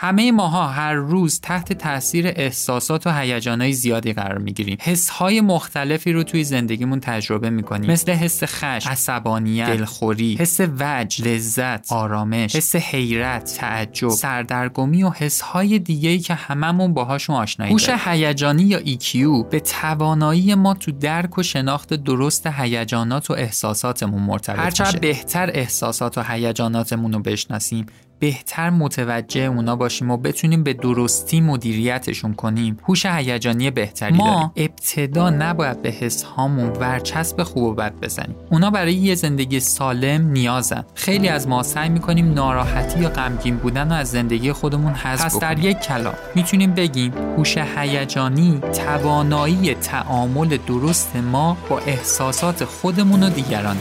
همه ماها هر روز تحت تاثیر احساسات و هیجانهای زیادی قرار می‌گیریم. حسهای مختلفی رو توی زندگیمون تجربه می‌کنیم. مثل حس خشم عصبانیت دلخوری حس وج لذت آرامش حس حیرت تعجب سردرگمی و حسهای دیگه‌ای که هممون باهاشون آشنایی هوش هیجانی یا EQ به توانایی ما تو درک و شناخت درست هیجانات و احساساتمون مرتبط هرچقدر بهتر احساسات و هیجاناتمون رو بشناسیم بهتر متوجه اونا باشیم و بتونیم به درستی مدیریتشون کنیم. هوش هیجانی بهتری ما داریم. ابتدا نباید به حس هامون ورچسب خوب و بد بزنیم. اونا برای یه زندگی سالم نیازن. خیلی از ما سعی می‌کنیم ناراحتی یا غمگین بودن رو از زندگی خودمون حذف پس در یک کلام می‌تونیم بگیم هوش هیجانی توانایی تعامل درست ما با احساسات خودمون و دیگران.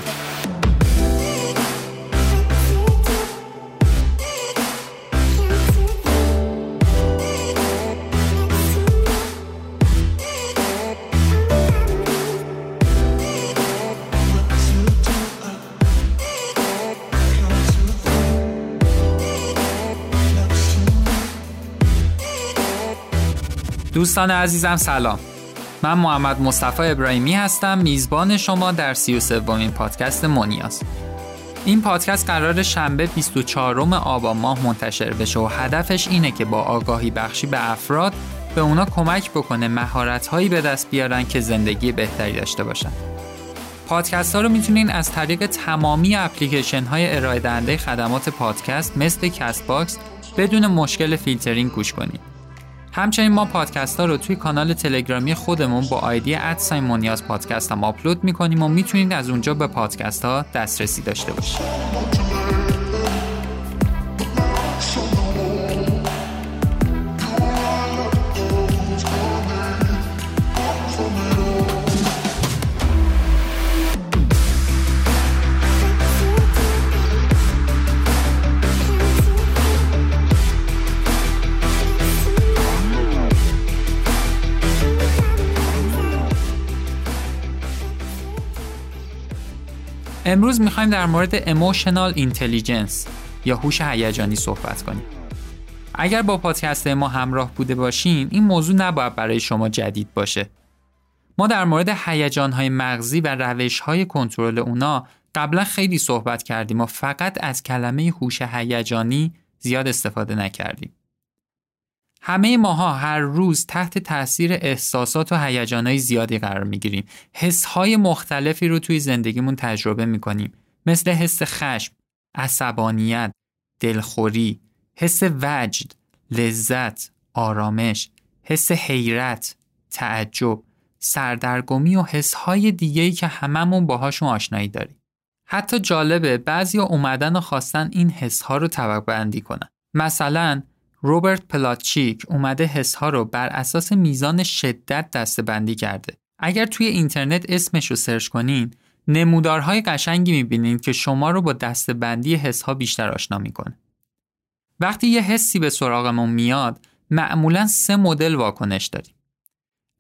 دوستان عزیزم سلام. من محمد مصطفی ابراهیمی هستم میزبان شما در سی و سومین پادکست مونیاز. این پادکست قراره شنبه 24 آبان ماه منتشر بشه و هدفش اینه که با آگاهی بخشی به افراد به اونا کمک بکنه مهارت هایی به دست بیارن که زندگی بهتری داشته باشن. پادکست ها رو می‌تونین از طریق تمامی اپلیکیشن های ارائه دهنده خدمات پادکست مثل Castbox بدون مشکل فیلترینگ گوش کنید همچنین ما پادکست ها رو توی کانال تلگرامی خودمون با آیدی at sign مونیاز پادکست هم آپلود می‌کنیم و می‌تونید از اونجا به پادکست ها دسترسی داشته باشید. امروز می‌خوایم در مورد اموشنال اینتلیجنس یا هوش هیجانی صحبت کنیم. اگر با پادکست ما همراه بوده باشین این موضوع نباید برای شما جدید باشه. ما در مورد هیجانهای مغزی و روشهای کنترل اونا قبلا خیلی صحبت کردیم و فقط از کلمه هوش هیجانی زیاد استفاده نکردیم. همه ماها هر روز تحت تاثیر احساسات و هیجانهای زیادی قرار می‌گیریم. حسهای مختلفی رو توی زندگیمون تجربه می‌کنیم. مثل حس خشم، عصبانیت، دلخوری، حس وجد، لذت، آرامش، حس حیرت، تعجب، سردرگمی و حسهای دیگهی که هممون باهاشون آشنایی داریم. حتی جالبه بعضی اومدن و خواستن این حسها رو طبق بندی کنن. مثلا روبرت پلاتچیک اومده حسها رو بر اساس میزان شدت دستبندی کرده. اگر توی اینترنت اسمش رو سرچ کنین، نمودارهای قشنگی می‌بینید که شما رو با دستبندی حسها بیشتر آشنا می‌کنه. وقتی یه حسی به سراغمون میاد، معمولا سه مدل واکنش داریم.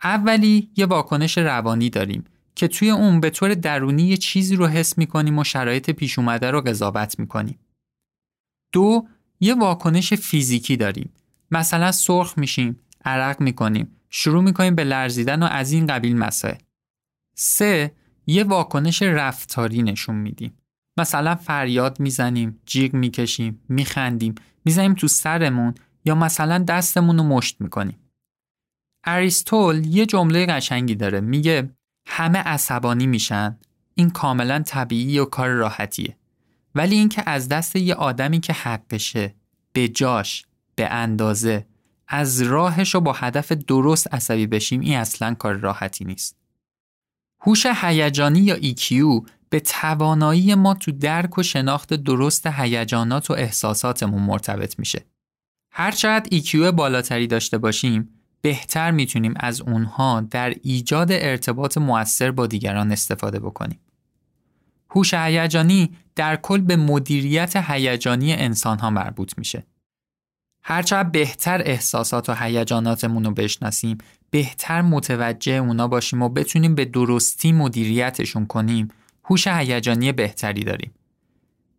اولی یه واکنش روانی داریم که توی اون به طور درونی یه چیزی رو حس می‌کنیم و شرایط پیش اومده رو قضاوت می‌کنیم. دو یه واکنش فیزیکی داریم. مثلا سرخ میشیم عرق می‌کنیم. شروع می‌کنیم به لرزیدن و از این قبیل مسائل سه یه واکنش رفتاری نشون میدیم. مثلا فریاد می‌زنیم جیغ می‌کشیم میخندیم می‌زنیم تو سرمون یا مثلا دستمون رو مشت می‌کنیم. اریستول یه جمله قشنگی داره میگه همه عصبانی میشن این کاملا طبیعی و کار راحتیه. ولی اینکه از دست یه آدمی که حقشه به جاش به اندازه از راهش و با هدف درست عصبی بشیم این اصلا کار راحتی نیست. هوش هیجانی یا EQ به توانایی ما تو درک و شناخت درست هیجانات و احساساتمون مرتبط میشه. هرچقدر EQ بالاتری داشته باشیم بهتر می‌تونیم از اونها در ایجاد ارتباط موثر با دیگران استفاده بکنیم. هوش هیجانی در کل به مدیریت هیجانی انسان ها مربوط میشه. هرچقدر بهتر احساسات و هیجاناتمون رو بشناسیم، بهتر متوجه اونا باشیم و بتونیم به درستی مدیریتشون کنیم، هوش هیجانی بهتری داریم.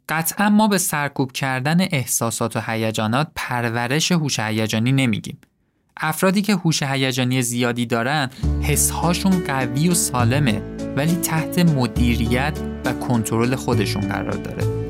قطعا ما به سرکوب کردن احساسات و هیجانات پرورش هوش هیجانی نمیگیم. افرادی که هوش هیجانی زیادی دارن حسهاشون قوی و سالمه ولی تحت مدیریت و کنترل خودشون قرار داره.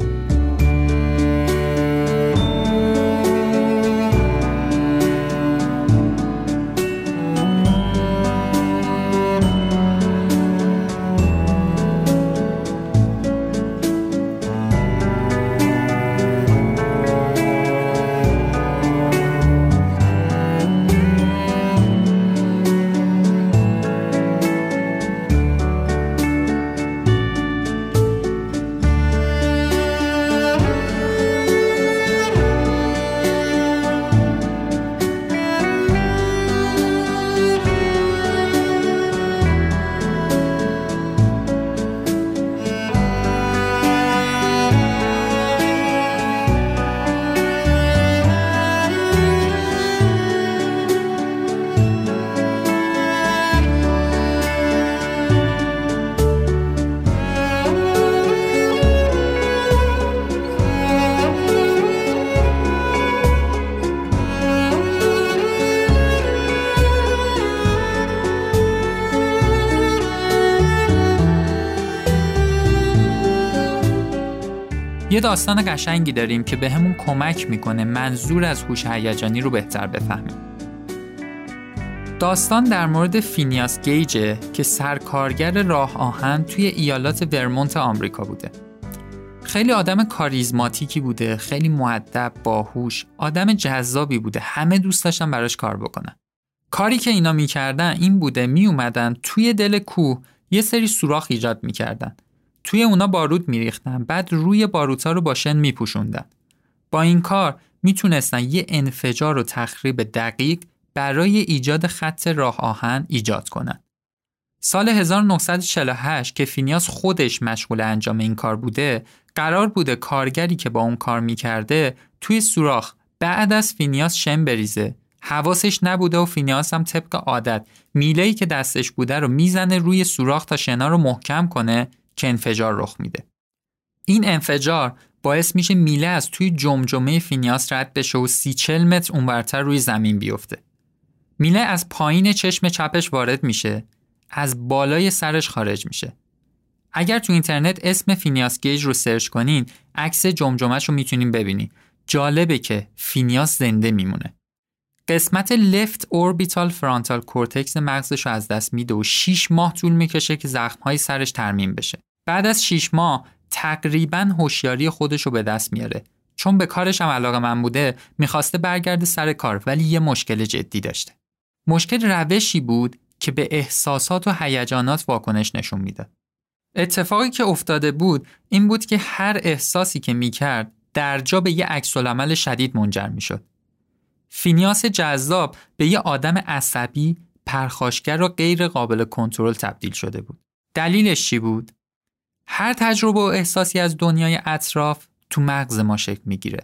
یه داستان قشنگی داریم که بهمون به کمک می‌کنه منظور از هوش هیجانی رو بهتر بفهمیم. داستان در مورد فینیاس گیجه که سرکارگر راه آهن توی ایالات ورمونت آمریکا بوده. خیلی آدم کاریزماتیکی بوده، خیلی معدب، باهوش، آدم جذابی بوده. همه دوست داشتن براش کار بکنن. کاری که اینا می‌کردن این بوده میومدن توی دل کوه یه سری سوراخ ایجاد می‌کردن توی اونا بارود میریختن. بعد روی باروتا رو با شن میپوشوندن. با این کار می‌تونستن یه انفجار و تخریب دقیق برای ایجاد خط راه آهن ایجاد کنن. سال 1948 که فینیاس خودش مشغول انجام این کار بوده قرار بوده کارگری که با اون کار می‌کرده توی سوراخ بعد از فینیاس شن بریزه. حواسش نبوده و فینیاس هم طبق عادت میلهی که دستش بوده رو می‌زنه روی سوراخ تا شن‌ها رو محکم کنه که انفجار رخ میده. این انفجار باعث میشه میله از توی جمجمه فینیاس رد بشه و سی چل متر اونورتر روی زمین بیفته. میله از پایین چشم چپش وارد میشه از بالای سرش خارج میشه. اگر تو اینترنت اسم فینیاس گیج رو search کنین عکس جمجمهش رو می‌تونین ببینین. جالبه که فینیاس زنده میمونه. قسمت left orbital frontal cortex مغزش رو از دست میده و 6 ماه طول می‌کشه که زخمهای سرش ترمیم بشه. بعد از 6 ماه تقریبا هوشیاری خودش رو به دست میاره. چون به کارش هم علاقه‌مند بوده می‌خواسته برگرده سر کار ولی یه مشکل جدی داشته. مشکل روشی بود که به احساسات و هیجانات واکنش نشون میده. اتفاقی که افتاده بود این بود که هر احساسی که می‌کرد در جا به یه عکس شدید منجر می‌شد. فینیاس جذاب به یه آدم عصبی، پرخاشگر و غیر قابل کنترل تبدیل شده بود. دلیلش چی بود؟ هر تجربه و احساسی از دنیای اطراف تو مغز ما شکل می‌گیره.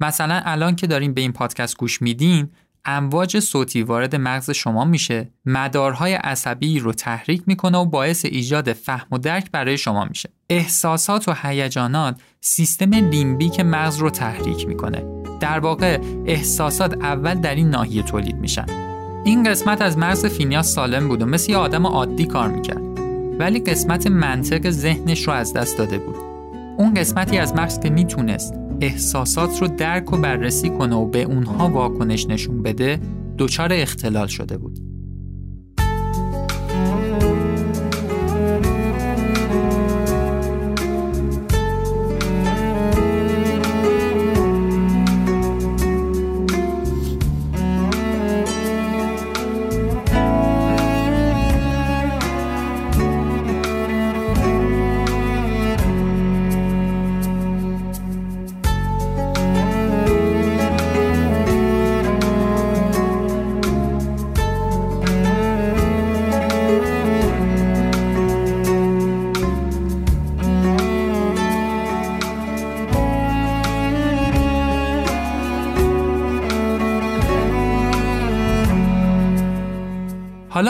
مثلا الان که داریم به این پادکست گوش میدین امواج صوتی وارد مغز شما میشه مدارهای عصبی رو تحریک می‌کنه و باعث ایجاد فهم و درک برای شما میشه. احساسات و هیجانات سیستم لیمبیک مغز رو تحریک می‌کنه. در واقع احساسات اول در این ناحیه تولید میشن. این قسمت از مغز فینیاس سالم بود و مثل یه آدم عادی کار می‌کرد. ولی قسمت منطق ذهنش رو از دست داده بود. اون قسمتی از مغز که می‌تونست احساسات رو درک و بررسی کنه و به اونها واکنش نشون بده دچار اختلال شده بود.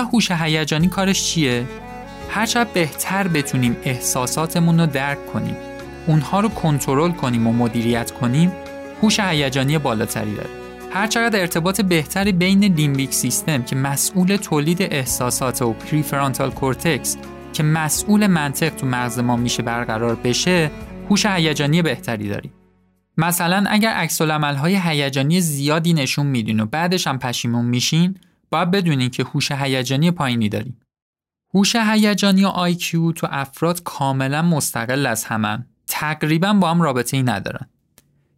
هوش هیجانی کارش چیه؟ هرچقدر بهتر بتونیم احساساتمون رو درک کنیم اونها رو کنترل کنیم و مدیریت کنیم هوش هیجانی بالاتری داره هرچقدر ارتباط بهتری بین limbic system که مسئول تولید احساسات و prefrontal cortex که مسئول منطق تو مغز ما میشه برقرار بشه هوش هیجانی بهتری داریم مثلا اگر عکس های هیجانی زیادی نشون میدین و بعدش هم پشیمون میشین باید بدونین که هوش هیجانی پایینی داریم. هوش هیجانی و آیکیو تو افراد کاملا مستقل از همن. تقریبا با هم رابطه ای ندارن.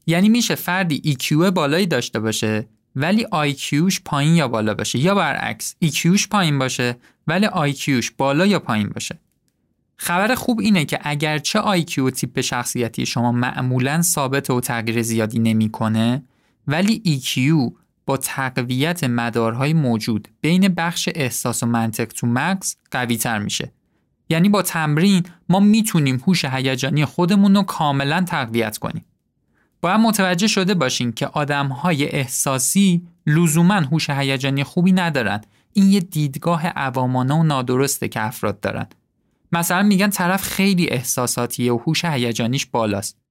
یعنی میشه فردی EQ بالایی داشته باشه ولی IQش پایین یا بالا باشه. یا برعکس EQش پایین باشه ولی IQش بالا یا پایین باشه. خبر خوب اینه که اگرچه IQ و تیپ شخصیتی شما معمولا ثابت و تغییر زیادی نمی‌کنه ولی EQ با تقویت مدارهای موجود بین بخش احساس و منطق تو مغز قوی تر میشه. یعنی با تمرین ما می‌تونیم هوش هیجانی خودمون رو کاملا تقویت کنیم. باید متوجه شده باشین که های احساسی لزوما هوش هیجانی خوبی ندارن. این یه دیدگاه عوامانه و نادرسته که افراد دارن. مثلا میگن طرف خیلی احساساتیه و هوش هیجانیش بالاست.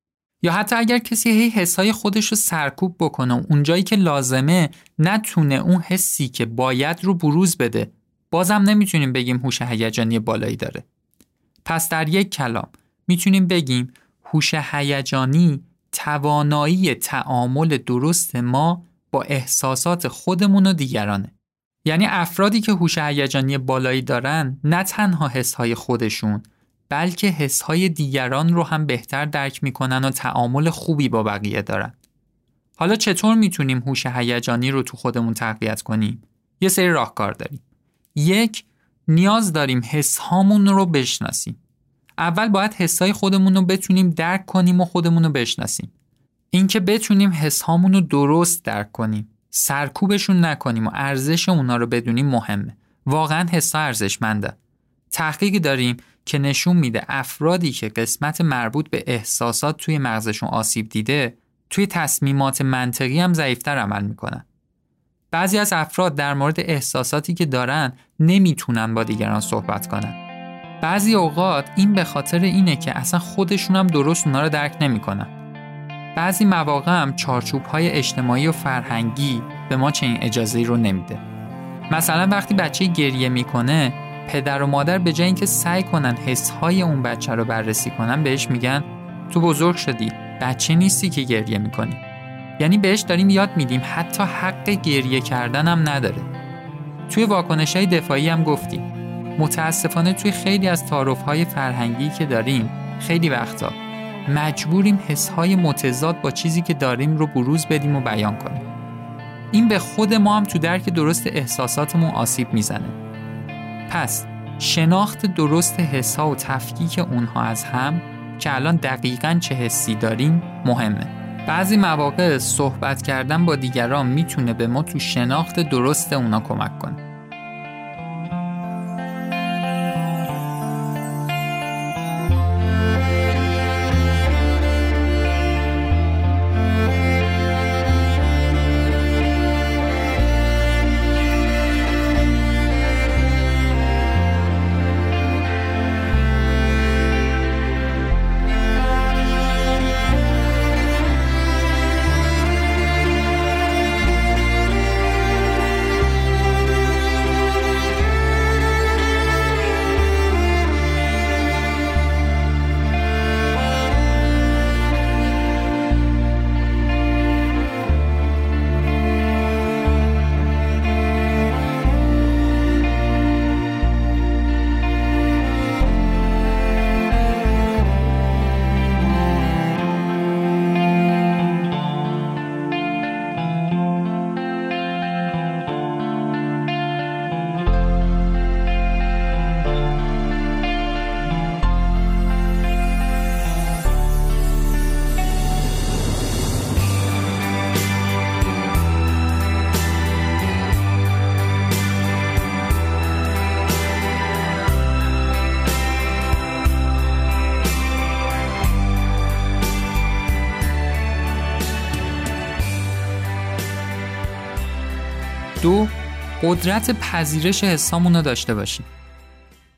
یا حتی اگر کسی هی حسای خودش رو سرکوب بکنه و اونجایی که لازمه نتونه اون حسی که باید رو بروز بده بازم نمی‌تونیم بگیم هوش هیجانی بالایی داره. پس در یک کلام می‌تونیم بگیم هوش هیجانی توانایی تعامل درست ما با احساسات خودمون و دیگرانه. یعنی افرادی که هوش هیجانی بالایی دارن نه تنها حسهای خودشون بلکه حسهای دیگران رو هم بهتر درک می‌کنن و تعامل خوبی با بقیه دارن. حالا چطور می‌تونیم هوش هیجانی رو تو خودمون تقویت کنیم؟ یه سری راهکار داریم. یک نیاز داریم حسهامون رو بشناسیم. اول باید حسای خودمون رو بتونیم درک کنیم و خودمون رو بشناسیم. اینکه بتونیم حسهامون رو درست درک کنیم. سرکوبشون نکنیم و ارزش اونا رو بدونیم مهمه. واقعا حسا ارزشمنده. تحقیقی داریم که نشون میده افرادی که قسمت مربوط به احساسات توی مغزشون آسیب دیده توی تصمیمات منطقی هم ضعیفتر عمل می‌کنن بعضی از افراد در مورد احساساتی که دارن نمی‌تونن با دیگران صحبت کنن بعضی اوقات این به خاطر اینه که اصلا خودشون هم درست اونا رو درک نمی‌کنن. بعضی مواقع هم چارچوب های اجتماعی و فرهنگی به ما چنین اجازه رو نمیده. مثلا وقتی بچه گریه می‌کنه پدر و مادر به جای اینکه سعی کنن های اون بچه رو بررسی کنن بهش میگن تو بزرگ شدی بچه نیستی که گریه می‌کنی. یعنی بهش داریم یاد میدیم حتی حق گریه کردن هم نداره. توی واکنش های دفاعی هم گفتیم. متاسفانه توی خیلی از تعارف‌های فرهنگی که داریم خیلی وقتا مجبوریم حسهای متضاد با چیزی که داریم رو بروز بدیم و بیان کنیم. این به خود ما هم تو درک درست احساساتمون آسیب می‌زنه. پس شناخت درست حسها و تفکیک اونها از هم که الان دقیقا چه حسی داریم مهمه. بعضی مواقع صحبت کردن با دیگران می‌تونه به ما تو شناخت درست اونا کمک کنه. دو قدرت پذیرش حسامون رو داشته باشیم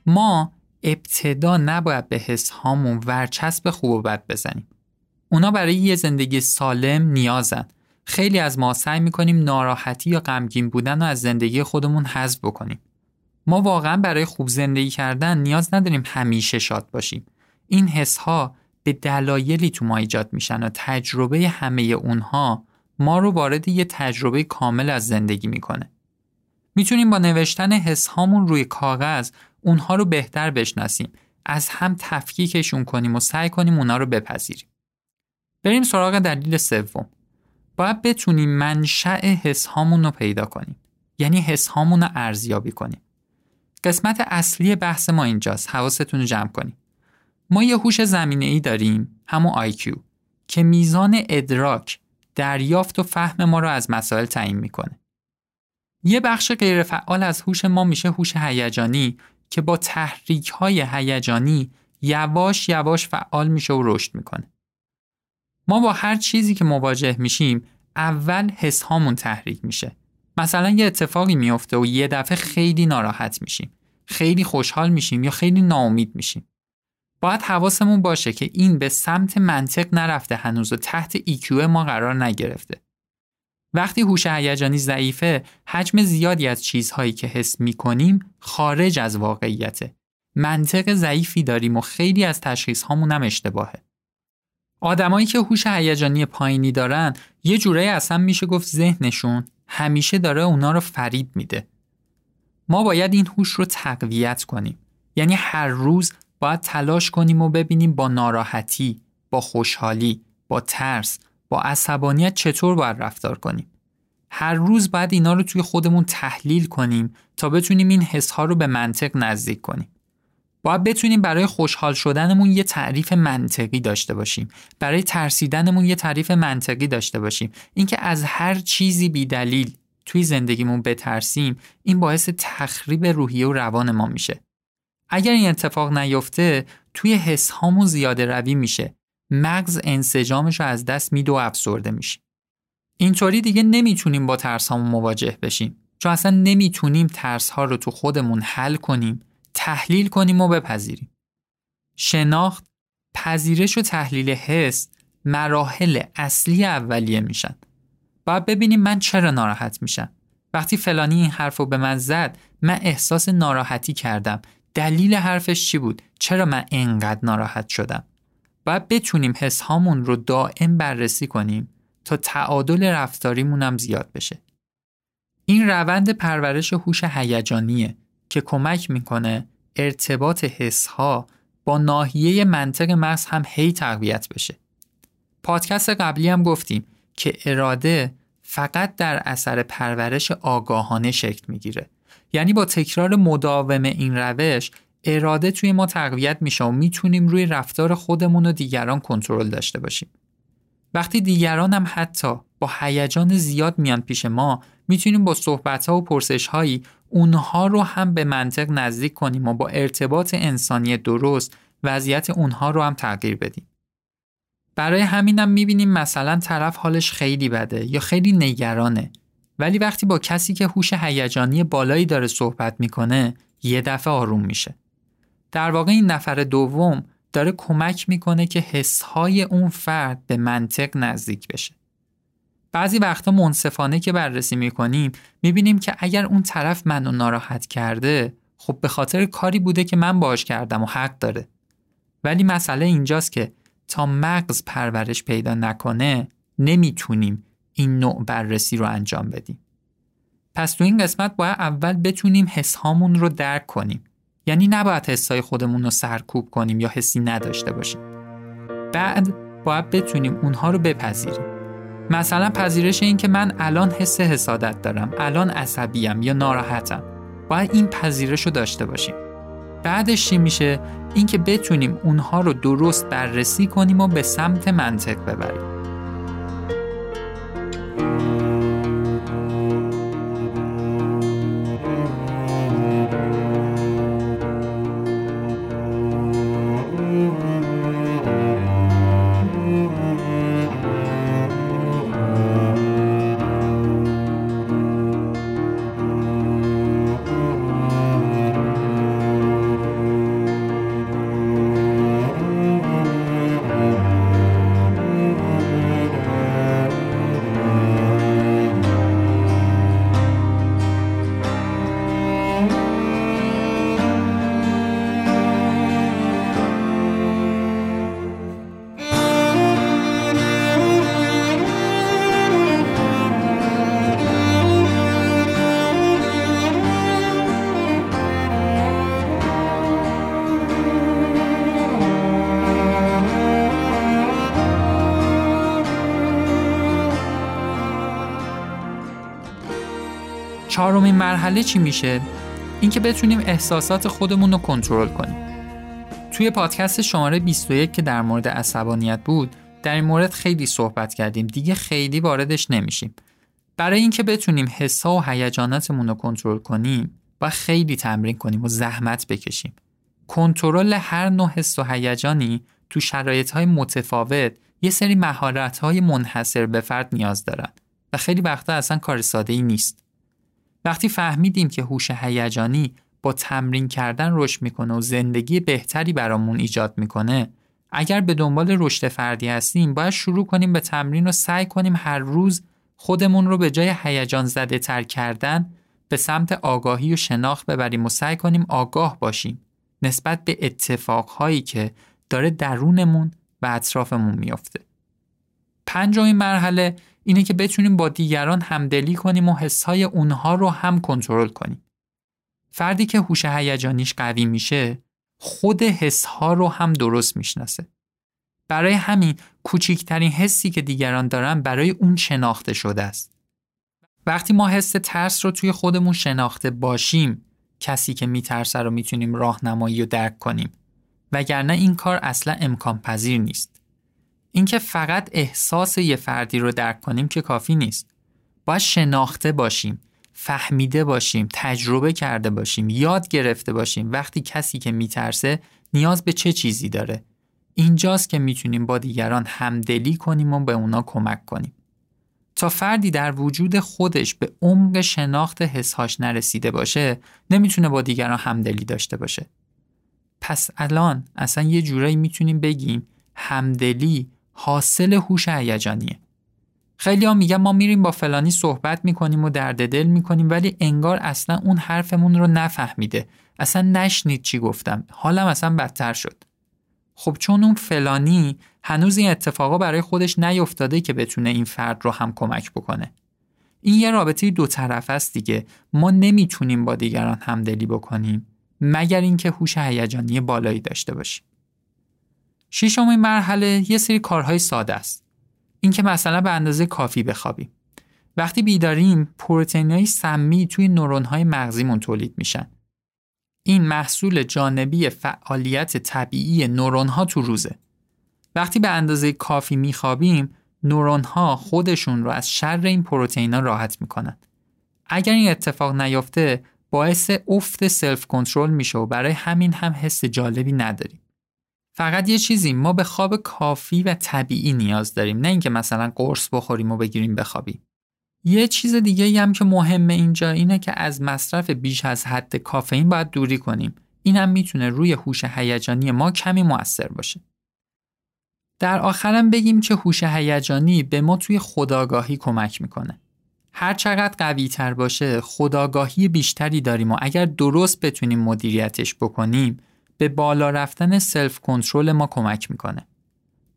ما ابتدا نباید به حس هامون ورچسب خوب و بد بزنیم. اونا برای یه زندگی سالم نیازن. خیلی از ما سعی می‌کنیم ناراحتی یا غمگین بودن رو از زندگی خودمون حذف بکنیم. ما واقعا برای خوب زندگی کردن نیاز نداریم همیشه شاد باشیم. این حس ها به دلایلی تو ما ایجاد میشن و تجربه همه اونها ما رو وارد یه تجربه کامل از زندگی می‌کنه. می‌تونیم با نوشتن حس هامون روی کاغذ اونها رو بهتر بشناسیم از هم تفکیکشون کنیم و سعی کنیم اونها رو بپذیریم. بریم سراغ دلیل سوم. باید بتونیم منشأ حس هامون رو پیدا کنیم یعنی حس هامون رو ارزیابی کنیم. قسمت اصلی بحث ما اینجاست حواستون رو جمع کنیم. ما یه هوش زمینه ای داریم همون IQ که میزان ادراک دریافت و فهم ما رو از مسائل تعیین می‌کنه یه بخش غیرفعال از هوش ما میشه هوش هیجانی که با تحریک های هیجانی یواش یواش فعال میشه و رشد می‌کنه. ما با هر چیزی که مواجه میشیم اول حس هامون تحریک میشه. مثلا یه اتفاقی میفته و یه دفعه خیلی ناراحت میشیم. خیلی خوشحال میشیم یا خیلی ناامید میشیم. باید حواسمون باشه که این به سمت منطق نرفته هنوز و تحت EQ ما قرار نگرفته. وقتی هوش هیجانی ضعیفه حجم زیادی از چیزهایی که حس می‌کنیم خارج از واقعیته. منطق ضعیفی داریم و خیلی از تشخیص هامون هم اشتباهه. آدمایی که هوش هیجانی پایینی دارن یه جورایی اصلا میشه گفت ذهنشون همیشه داره اونا رو فریب میده. ما باید این هوش رو تقویت کنیم. یعنی هر روز باید تلاش کنیم و ببینیم با ناراحتی با خوشحالی با ترس با عصبانیت چطور باید رفتار کنیم. هر روز باید اینا رو توی خودمون تحلیل کنیم تا بتونیم این حس ها رو به منطق نزدیک کنیم. باید بتونیم برای خوشحال شدنمون یه تعریف منطقی داشته باشیم. برای ترسیدنمون یه تعریف منطقی داشته باشیم. اینکه از هر چیزی بی دلیل توی زندگیمون بترسیم این باعث تخریب روحیه و روان ما میشه. اگر این اتفاق نیفته توی حس هامون زیاده روی میشه. مغز انسجامش رو از دست میده و افسرده میشیم اینطوری دیگه نمی‌تونیم با ترس هامون مواجه بشیم. چون اصلا نمی‌تونیم ترس ها رو تو خودمون حل کنیم تحلیل کنیم و بپذیریم. شناخت پذیرش و تحلیل حس مراحل اصلی اولیه میشن. باید ببینیم من چرا ناراحت میشم. وقتی فلانی این حرف رو به من زد من احساس ناراحتی کردم. دلیل حرفش چی بود چرا من انقدر ناراحت شدم باید بتونیم حس هامون رو دائم بررسی کنیم تا تعادل رفتاریمون هم زیاد بشه. این روند پرورش هوش هیجانیه که کمک می‌کنه ارتباط حس ها با ناحیه منطق مغز هم هی تقویت بشه. پادکست قبلی هم گفتیم که اراده فقط در اثر پرورش آگاهانه شکل می‌گیره. یعنی با تکرار مداوم این روش اراده توی ما تقویت میشه و می‌تونیم روی رفتار خودمون و دیگران کنترل داشته باشیم. وقتی دیگران هم حتی با هیجان زیاد میان پیش ما می‌تونیم با صحبت ها و پرسش هایی اونها رو هم به منطق نزدیک کنیم و با ارتباط انسانی درست وضعیت اونها رو هم تغییر بدیم. برای همینم می‌بینیم مثلا طرف حالش خیلی بده یا خیلی نگرانه ولی وقتی با کسی که هوش هیجانی بالایی داره صحبت می‌کنه یه دفعه آروم میشه. در واقع این نفر دوم داره کمک می‌کنه که حسهای اون فرد به منطق نزدیک بشه. بعضی وقتا منصفانه که بررسی می‌کنیم می‌بینیم که اگر اون طرف منو ناراحت کرده خب به خاطر کاری بوده که من باش کردم و حق داره. ولی مسئله اینجاست که تا مغز پرورش پیدا نکنه نمی‌تونیم این نوع بررسی رو انجام بدیم. پس تو این قسمت باید اول بتونیم حسهامون رو درک کنیم یعنی نباید حسای خودمون رو سرکوب کنیم یا حسی نداشته باشیم. بعد باید بتونیم اونها رو بپذیریم. مثلا پذیرش این که من الان حس حسادت دارم، الان عصبیم یا ناراحتم. باید این پذیرش رو داشته باشیم. بعدش چی میشه؟ اینکه بتونیم اونها رو درست بررسی کنیم و به سمت منطق ببریم. Thank you. چهارمین مرحله چی میشه؟ اینکه بتونیم احساسات خودمون رو کنترل کنیم. توی پادکست شماره 21 که در مورد عصبانیت بود در این مورد خیلی صحبت کردیم. دیگه خیلی واردش نمیشیم. برای اینکه بتونیم حسا و هیجاناتمون رو کنترل کنیم و خیلی تمرین کنیم و زحمت بکشیم. کنترل هر نوع حس و هیجانی تو شرایط های متفاوت یه سری مهارت های منحصر به فرد نیاز دارن و خیلی وقتا اصلا کار ساده ای نیست. وقتی فهمیدیم که هوش هیجانی با تمرین کردن رشد می‌کنه و زندگی بهتری برامون ایجاد می‌کنه اگر به دنبال رشد فردی هستیم باید شروع کنیم به تمرین و سعی کنیم هر روز خودمون رو به جای هیجان زده تر کردن به سمت آگاهی و شناخت ببریم و سعی کنیم آگاه باشیم نسبت به اتفاقهایی که داره درونمون و اطرافمون میافته. پنجمین مرحله اینه که بتونیم با دیگران همدلی کنیم و حسهای اونها رو هم کنترل کنیم. فردی که هوش هیجانیش قوی میشه خود حسها رو هم درست می‌شناسه. برای همین کوچکترین حسی که دیگران دارن برای اون شناخته شده است. وقتی ما حس ترس رو توی خودمون شناخته باشیم کسی که میترسه رو می‌تونیم راهنمایی و درک کنیم وگرنه این کار اصلا امکان پذیر نیست. اینکه فقط احساس یه فردی رو درک کنیم که کافی نیست. باید شناخته باشیم، فهمیده باشیم، تجربه کرده باشیم، یاد گرفته باشیم وقتی کسی که میترسه نیاز به چه چیزی داره. اینجاست که می‌تونیم با دیگران همدلی کنیم و به اونا کمک کنیم. تا فردی در وجود خودش به عمق شناخت حسهاش نرسیده باشه نمی‌تونه با دیگران همدلی داشته باشه. پس الان اصلا یه جورایی می‌تونیم بگیم همدلی حاصل هوش هیجانیه. خیلی ها میگن ما میریم با فلانی صحبت می‌کنیم و درد دل می‌کنیم ولی انگار اصلا اون حرفمون رو نفهمیده. اصلا نشنید چی گفتم. حالم اصلا بدتر شد. خب چون اون فلانی هنوز این اتفاقا برای خودش نیفتاده که بتونه این فرد رو هم کمک بکنه. این یه رابطه دو طرف است دیگه. ما نمی‌تونیم با دیگران همدلی بکنیم مگر اینکه هوش هیجانی بالایی داشته باشیم. ششمین مرحله یه سری کارهای ساده است. اینکه مثلا به اندازه کافی بخوابیم. وقتی بیداریم پروتئین‌های سمی توی نورون‌های مغزیمون تولید میشن. این محصول جانبی فعالیت طبیعی نورون‌ها تو روزه. وقتی به اندازه کافی میخوابیم نورون‌ها خودشون رو از شر این پروتئینا راحت می‌کنن. اگر این اتفاق نیفته باعث افت self control میشه و برای همین هم حس جالبی نداریم. فقط یه چیزی ما به خواب کافی و طبیعی نیاز داریم نه اینکه مثلا قرص بخوریم و بگیریم بخوابیم. یه چیز دیگه هم که مهمه اینجا اینه که از مصرف بیش از حد کافئین باید دوری کنیم. این هم می‌تونه روی هوش هیجانی ما کمی موثر باشه. در آخرم بگیم که هوش هیجانی به ما توی خداگاهی کمک می‌کنه. هر چقدر قوی تر باشه خداگاهی بیشتری داریم و اگر درست بتونیم مدیریتش بکنیم به بالا رفتن سلف کنترل ما کمک می‌کنه.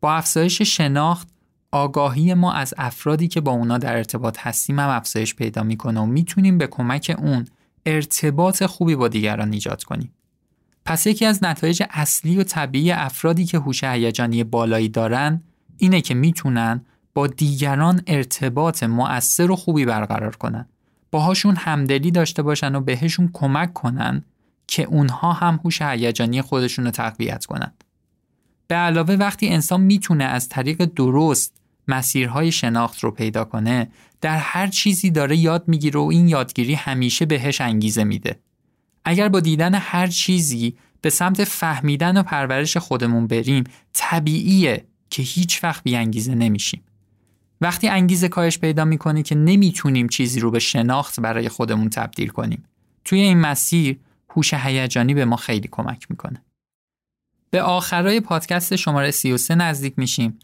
با افزایش شناخت آگاهی ما از افرادی که با اونا در ارتباط هستیم هم افزایش پیدا می‌کنه و می‌تونیم به کمک اون ارتباط خوبی با دیگران ایجاد کنیم. پس یکی از نتایج اصلی و طبیعی افرادی که هوش هیجانی بالایی دارن اینه که می‌تونن با دیگران ارتباط مؤثر و خوبی برقرار کنن. باهاشون همدلی داشته باشن و بهشون کمک کنن که اونها هم هوش هیجانی خودشون رو تقویت کنن. به علاوه وقتی انسان می‌تونه از طریق درست مسیرهای شناخت رو پیدا کنه در هر چیزی داره یاد می‌گیره و این یادگیری همیشه بهش انگیزه میده. اگر با دیدن هر چیزی به سمت فهمیدن و پرورش خودمون بریم طبیعیه که هیچ وقت بی انگیزه نمیشیم. وقتی انگیزه کاهش پیدا می‌کنه که نمی‌تونیم چیزی رو به شناخت برای خودمون تبدیل کنیم. توی این مسیر هوش هیجانی به ما خیلی کمک می‌کنه. به آخرای پادکست شماره 33 نزدیک میشیم.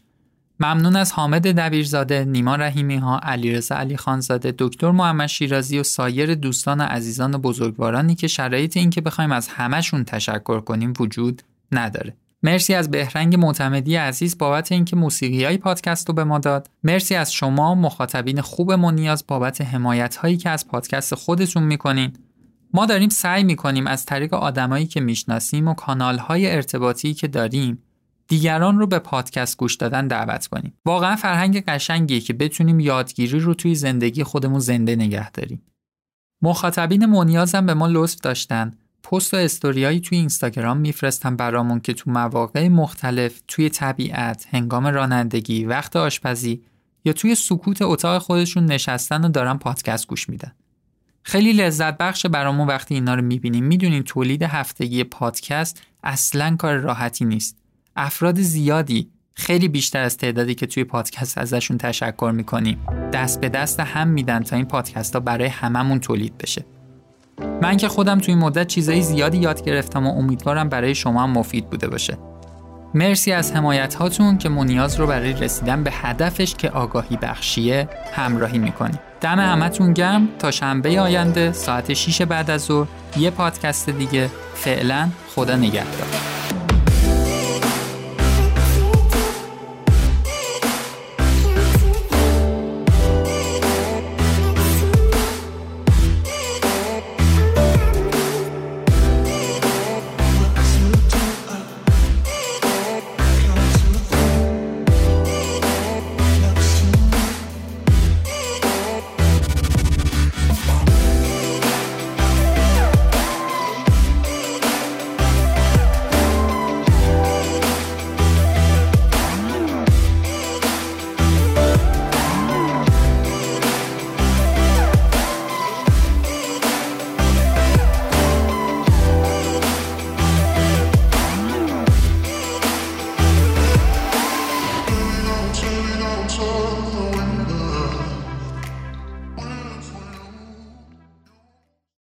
ممنون از حامد دبیرزاده، نیما رحیمی ها، علیرضا علی خانزاده، دکتر محمد شیرازی و سایر دوستان و عزیزان و بزرگوارانی که شرایط این که بخوایم از همهشون تشکر کنیم وجود نداره. مرسی از بهرنگ معتمدی عزیز بابت اینکه موسیقی های پادکست رو به ما داد. مرسی از شما مخاطبین خوب نیاز بابت حمایت هایی که از پادکست خودتون می‌کنین. ما داریم سعی می‌کنیم از طریق آدمایی که می‌شناسیم و کانال های ارتباطی که داریم دیگران رو به پادکست گوش دادن دعوت کنیم. واقعا فرهنگ قشنگیه که بتونیم یادگیری رو توی زندگی خودمون زنده نگه داریم. مخاطبین منیازم به ما لطف داشتن پست و استوریایی توی اینستاگرام میفرستن برامون که تو مواقع مختلف توی طبیعت، هنگام رانندگی، وقت آشپزی یا توی سکوت اتاق خودشون نشستن و دارن پادکست گوش میدن. خیلی لذت بخش برامون وقتی اینا رو می‌بینیم می‌دونین تولید هفتگی پادکست اصلا کار راحتی نیست. افراد زیادی خیلی بیشتر از تعدادی که توی پادکست ازشون تشکر می‌کنیم دست به دست هم میدن تا این پادکست ها برای هممون تولید بشه. من که خودم توی مدت چیزایی زیادی یاد گرفتم و امیدوارم برای شما هم مفید بوده باشه. مرسی از حمایت هاتون که منیاز رو برای رسیدن به هدفش که آگاهی بخشیه همراهی می‌کنی. دم همتون گرم تا شنبه آینده ساعت 6 بعد از ظهر یه پادکست دیگه فعلا خدا نگهدار.